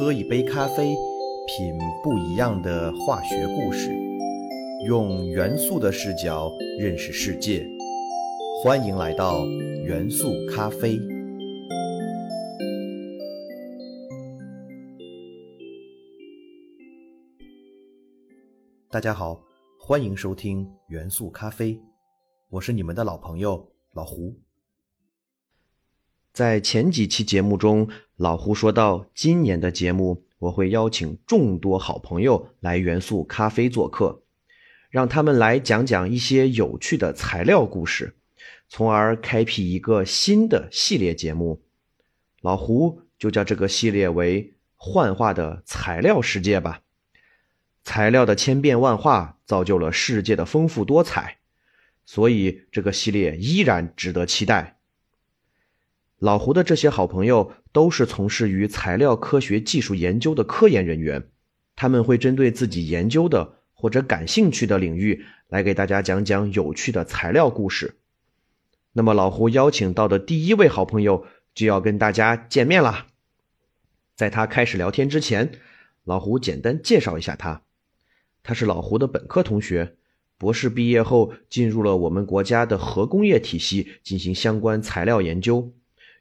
喝一杯咖啡，品不一样的化学故事，用元素的视角认识世界。欢迎来到元素咖啡。大家好，欢迎收听元素咖啡，我是你们的老朋友老胡。在前几期节目中，老胡说到，今年的节目我会邀请众多好朋友来元素咖啡做客，让他们来讲讲一些有趣的材料故事，从而开辟一个新的系列节目。老胡就叫这个系列为“幻化的材料世界”吧。材料的千变万化造就了世界的丰富多彩，所以这个系列依然值得期待。老胡的这些好朋友都是从事于材料科学技术研究的科研人员，他们会针对自己研究的或者感兴趣的领域来给大家讲讲有趣的材料故事。那么老胡邀请到的第一位好朋友就要跟大家见面了。在他开始聊天之前，老胡简单介绍一下他，他是老胡的本科同学，博士毕业后进入了我们国家的核工业体系进行相关材料研究。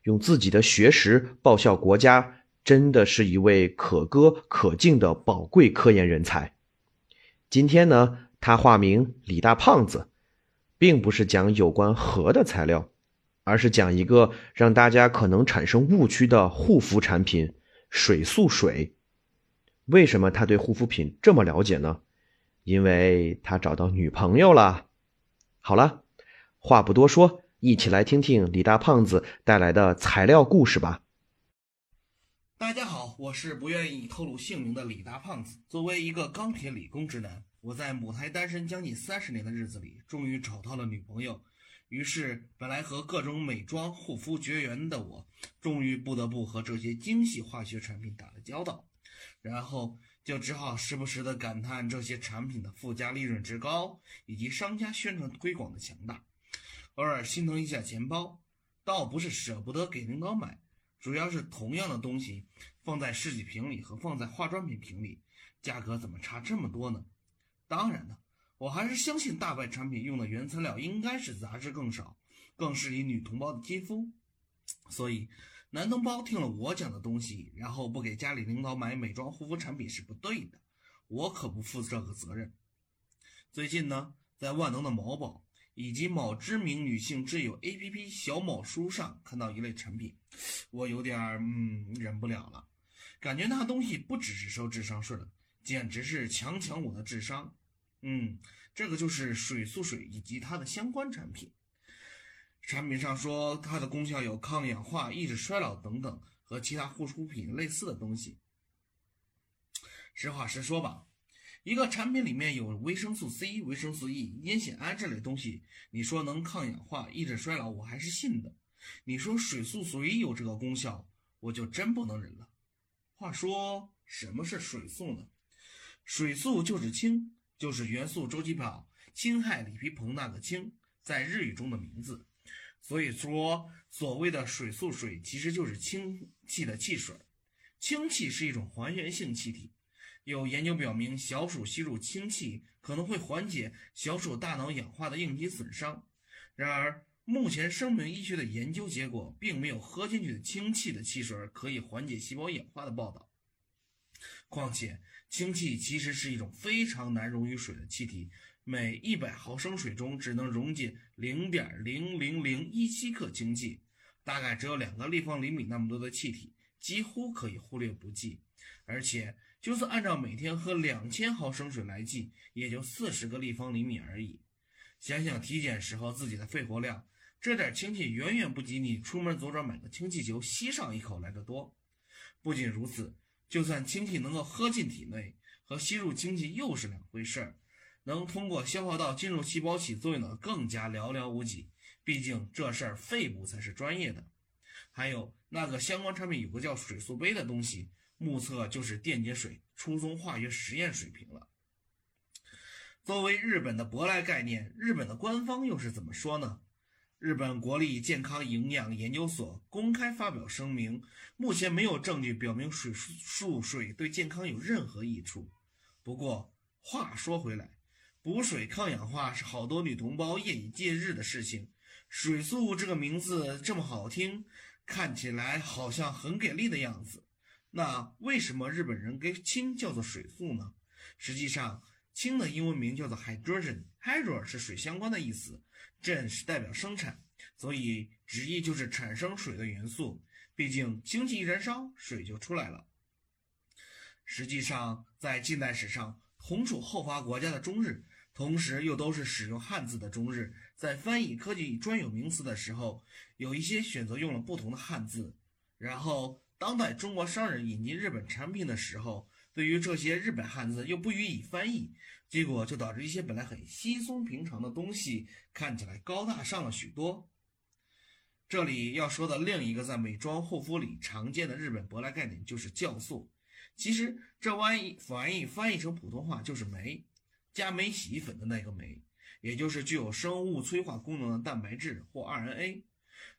用自己的学识报效国家，真的是一位可歌可敬的宝贵科研人才。今天呢，他化名李大胖子，并不是讲有关核的材料，而是讲一个让大家可能产生误区的护肤产品——水素水。为什么他对护肤品这么了解呢？因为他找到女朋友了。好了，话不多说。一起来听听李大胖子带来的材料故事吧。大家好，我是不愿意透露姓名的李大胖子。作为一个钢铁理工直男，我在母胎单身将近三十年的日子里，终于找到了女朋友。于是，本来和各种美妆护肤绝缘的我，终于不得不和这些精细化学产品打了交道。然后，就只好时不时的感叹这些产品的附加利润之高，以及商家宣传推广的强大。偶尔心疼一下钱包，倒不是舍不得给领导买，主要是同样的东西放在试剂瓶里和放在化妆品瓶里，价格怎么差这么多呢？当然了，我还是相信大牌产品用的原材料应该是杂质更少，更适宜女同胞的肌肤。所以，男同胞听了我讲的东西，然后不给家里领导买美妆护肤产品是不对的，我可不负这个责任。最近呢，在万能的某宝。以及某知名女性挚友 APP 小某书上看到一类产品，我有点嗯忍不了了，感觉那东西不只是收智商税了，简直是强抢我的智商。嗯，这个就是水素水以及它的相关产品。产品上说它的功效有抗氧化、抑制衰老等等，和其他护肤品类似的东西。实话实说吧。一个产品里面有维生素 C、维生素 E、烟酰胺这类东西，你说能抗氧化、抑制衰老，我还是信的。你说水素水有这个功效，我就真不能忍了。话说，什么是水素呢？水素就是氢，就是元素周期表氢氦锂铍硼那个氢，在日语中的名字。所以说，所谓的水素水其实就是氢气的汽水。氢气是一种还原性气体。有研究表明，小鼠吸入氢气可能会缓解小鼠大脑氧化的应激损伤。然而，目前生命医学的研究结果并没有喝进去的氢气的汽水可以缓解细胞氧化的报道。况且，氢气其实是一种非常难溶于水的气体，每一百毫升水中只能溶解零点零零零一七克氢气，大概只有两个立方厘米那么多的气体，几乎可以忽略不计。而且，就算按照每天喝两千毫升水来计，也就四十个立方厘米而已。想想体检时候自己的肺活量，这点氢气远远不及你出门左转买个氢气球吸上一口来的多。不仅如此，就算氢气能够喝进体内，和吸入氢气又是两回事儿。能通过消化道进入细胞起作用的更加寥寥无几。毕竟这事儿肺部才是专业的。还有那个相关产品有个叫水素杯的东西。目测就是电解水初中化学实验水平了。作为日本的舶来概念，日本的官方又是怎么说呢？日本国立健康营养研究所公开发表声明，目前没有证据表明水素水对健康有任何益处。不过话说回来，补水抗氧化是好多女同胞夜以继日的事情。水素这个名字这么好听，看起来好像很给力的样子。那为什么日本人给氢叫做水素呢？实际上，氢的英文名叫做 hydrogen，hydro 是水相关的意思，gen 是代表生产，所以直译就是产生水的元素。毕竟氢气一燃烧，水就出来了。实际上，在近代史上，同属后发国家的中日，同时又都是使用汉字的中日，在翻译科技专有名词的时候，有一些选择用了不同的汉字。然后，当代中国商人引进日本产品的时候，对于这些日本汉字又不予以翻译，结果就导致一些本来很稀松平常的东西看起来高大上了许多。这里要说的另一个在美妆护肤里常见的日本舶来概念就是酵素。其实这玩意翻译翻译成普通话就是酶，加酶洗衣粉的那个酶，也就是具有生物催化功能的蛋白质或 RNA。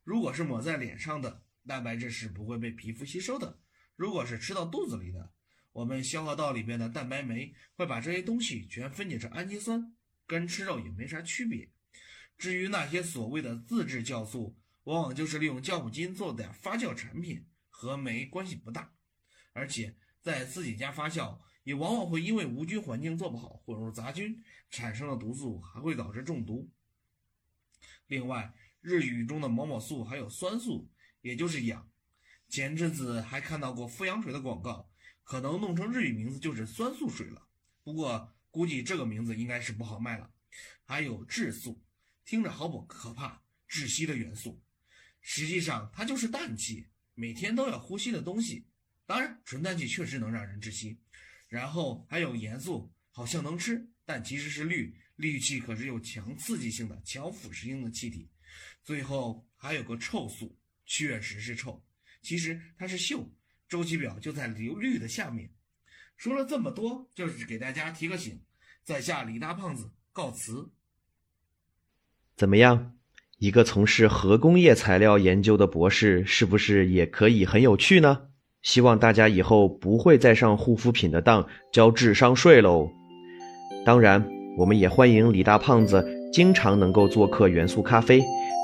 如果是抹在脸上的蛋白质是不会被皮肤吸收的，如果是吃到肚子里的。我们消化道里边的蛋白酶会把这些东西全分解成氨基酸，跟吃肉也没啥区别。至于那些所谓的自制酵素，往往就是利用酵母菌做的发酵产品，和酶关系不大。而且在自己家发酵，也往往会因为无菌环境做不好，混入杂菌，产生的毒素还会导致中毒。另外，日语中的某某素还有酸素，也就是氧。前阵子还看到过富氧水的广告。可能弄成日语名字就是酸素水了，不过估计这个名字应该是不好卖了。还有质素，听着好不可怕，窒息的元素，实际上它就是氮气，每天都要呼吸的东西。当然，纯氮气确实能让人窒息。然后还有盐素，好像能吃，但其实是氯，氯气可是有强刺激性的、强腐蚀性的气体。最后还有个臭素，确实是臭，其实它是溴。周期表就在流绿的下面。说了这么多，就是给大家提个醒。在下李大胖子告辞。怎么样？一个从事核工业材料研究的博士，是不是也可以很有趣呢？希望大家以后不会再上护肤品的当交智商税喽。当然，我们也欢迎李大胖子经常能够做客元素咖啡，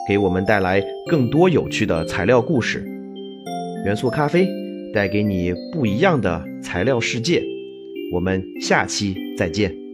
给我们带来更多有趣的材料故事。元素咖啡。带给你不一样的材料世界，我们下期再见。